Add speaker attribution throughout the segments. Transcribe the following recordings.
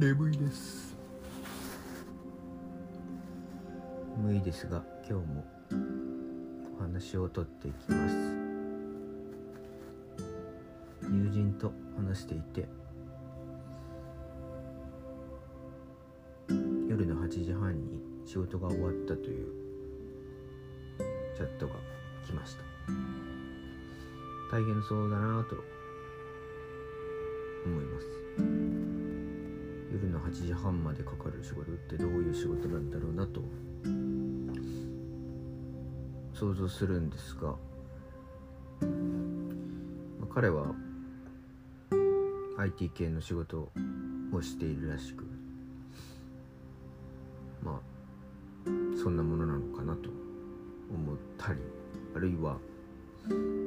Speaker 1: 眠いです無いですが今日もお話をとっていきます。友人と話していて夜の8時半に仕事が終わったというチャットが来ました。大変そうだなと思います。夜の8時半までかかる仕事ってどういう仕事なんだろうなと想像するんですが、まあ、彼は IT 系の仕事をしているらしくまあそんなものなのかなと思ったりあるいは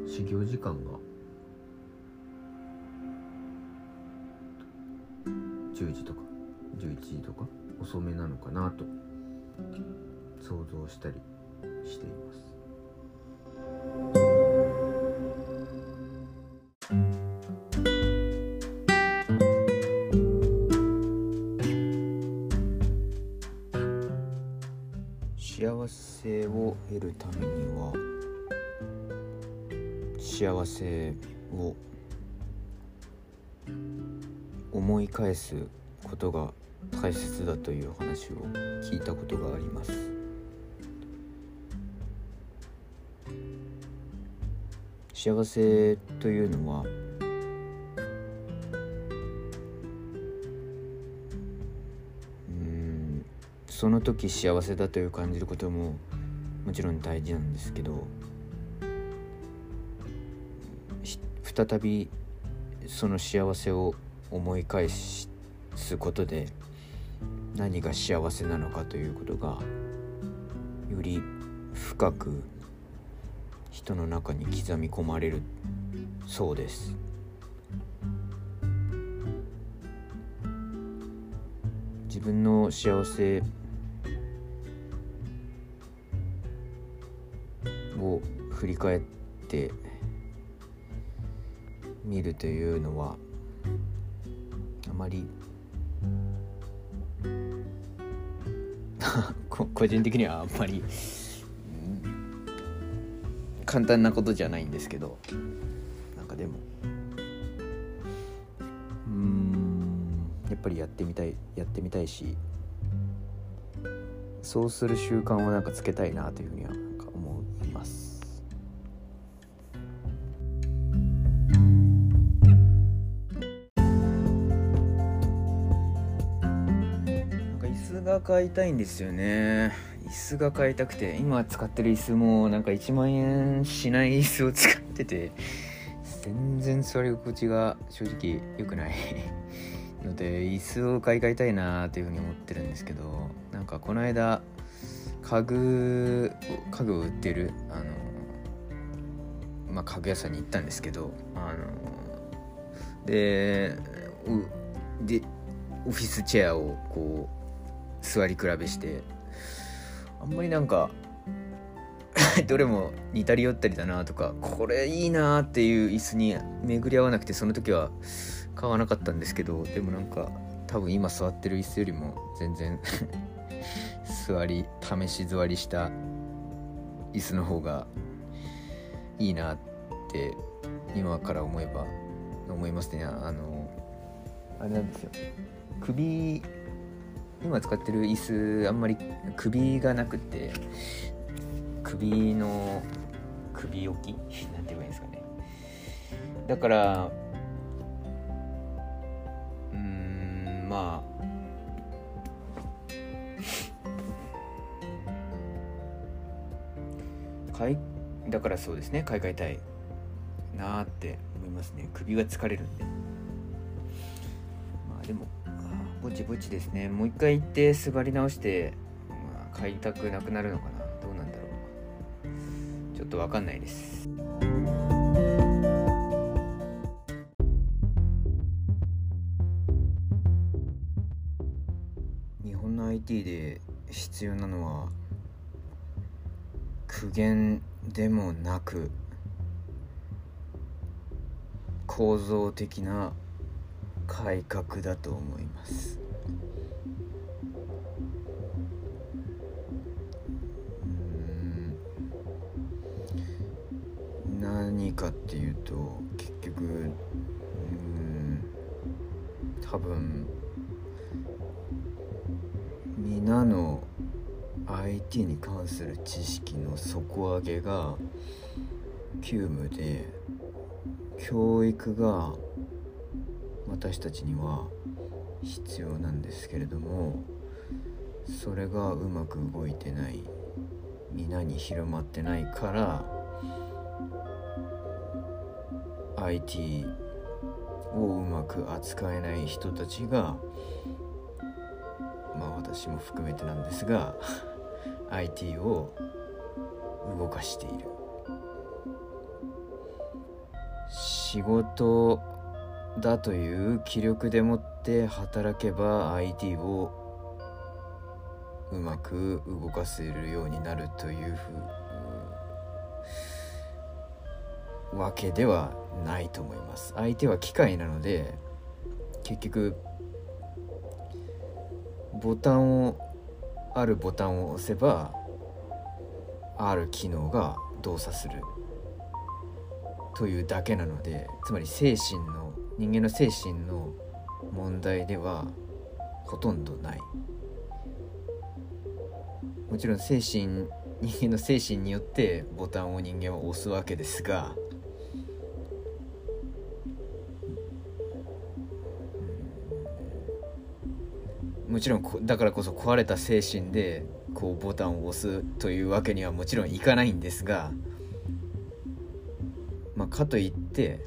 Speaker 1: 始業時間が10時とか11時とか遅めなのかなと想像したりしています。幸せを得るためには幸せを思い返すことが大切だという話を聞いたことがあります。幸せというのはうんその時幸せだという感じることももちろん大事なんですけど再びその幸せを思い返すことで何が幸せなのかということがより深く人の中に刻み込まれるそうです。自分の幸せを振り返って見るというのはまり。個人的にはあんまり。簡単なことじゃないんですけど。なんかでも。うん。やっぱりやってみたいやってみたいし。そうする習慣をなんかつけたいなというふうにはが買いたいんですよね。椅子が買いたくて。今使ってる椅子もなんか1万円しない椅子を使ってて。全然座り心地が正直良くない。ので椅子を買い替えたいなというふうに思ってるんですけど。なんかこの間家具家具を売ってるあのまあ家具屋さんに行ったんですけどあのででオフィスチェアをこう座り比べしてあんまりなんか どれも似たり寄ったりだなとかこれいいなっていう椅子に巡り合わなくてその時は買わなかったんですけどでもなんか多分今座ってる椅子よりも全然 座り試し座りした椅子の方がいいなって今から思えば思いますね。あのあれなんですよ。首今使ってる椅子あんまり首がなくて首の首置き？なんて言えばいいんですかね。だからうーんまあ買いだからそうですね。買い替えたいなーって思いますね。首が疲れるんで。まあでもぼちぼちですね。もう一回行って座り直して、まあ、買いたくなくなるのかな。どうなんだろう。ちょっとわかんないです。日本の IT で必要なのは苦言でもなく構造的な改革だと思います。何かっていうと結局うん。多分皆の IT に関する知識の底上げが急務で教育が私たちには必要なんですけれどもそれがうまく動いてない皆に広まってないから IT をうまく扱えない人たちがまあ私も含めてなんですが IT を動かしている。仕事だという気力でもって働けば IT をうまく動かせるようになるというふうわけではないと思います。相手は機械なので結局ボタンをあるボタンを押せばある機能が動作する。というだけなのでつまり精神の人間の精神の問題ではほとんどない。もちろん精神人間の精神によってボタンを人間は押すわけですがもちろんだからこそ壊れた精神でこうボタンを押すというわけにはもちろんいかないんですが、まあ、かといって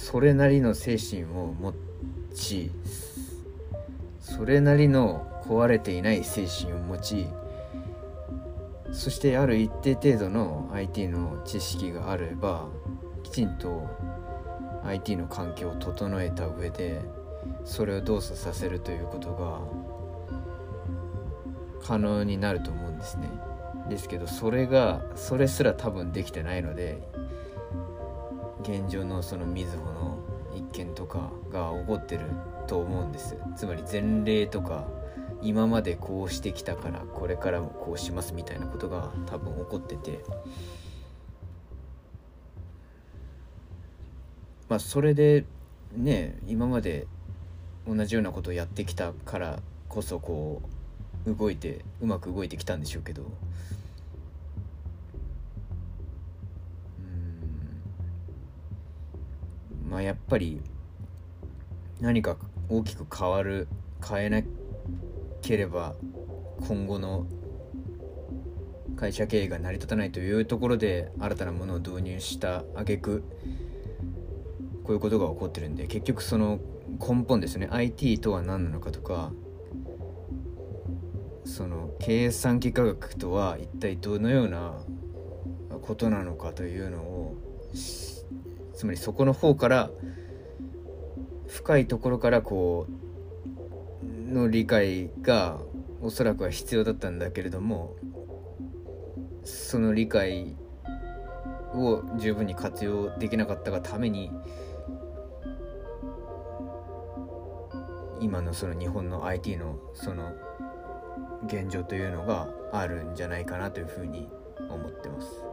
Speaker 1: それなりの精神を持ちそれなりの壊れていない精神を持ちそしてある一定程度の IT の知識があればきちんと IT の環境を整えた上でそれを動作させるということが可能になると思うんですね。ですけどそれがそれすら多分できてないので現状のそのみずほの一件とかが起こってると思うんですつまり前例とか今までこうしてきたからこれからもこうしますみたいなことが多分起こってて。まあそれでね今まで同じようなことをやってきたからこそこう動いてうまく動いてきたんでしょうけど。あやっぱり何か大きく変わる変えなければ今後の会社経営が成り立たないというところで新たなものを導入した挙句こういうことが起こってるんで結局その根本ですね。IT とは何なのかとかその計算機科学とは一体どのようなことなのかというのをつまりそこの方から深いところからこうの理解がおそらくは必要だったんだけれどもその理解を十分に活用できなかったがために今のその日本の IT のその現状というのがあるんじゃないかなというふうに思ってます。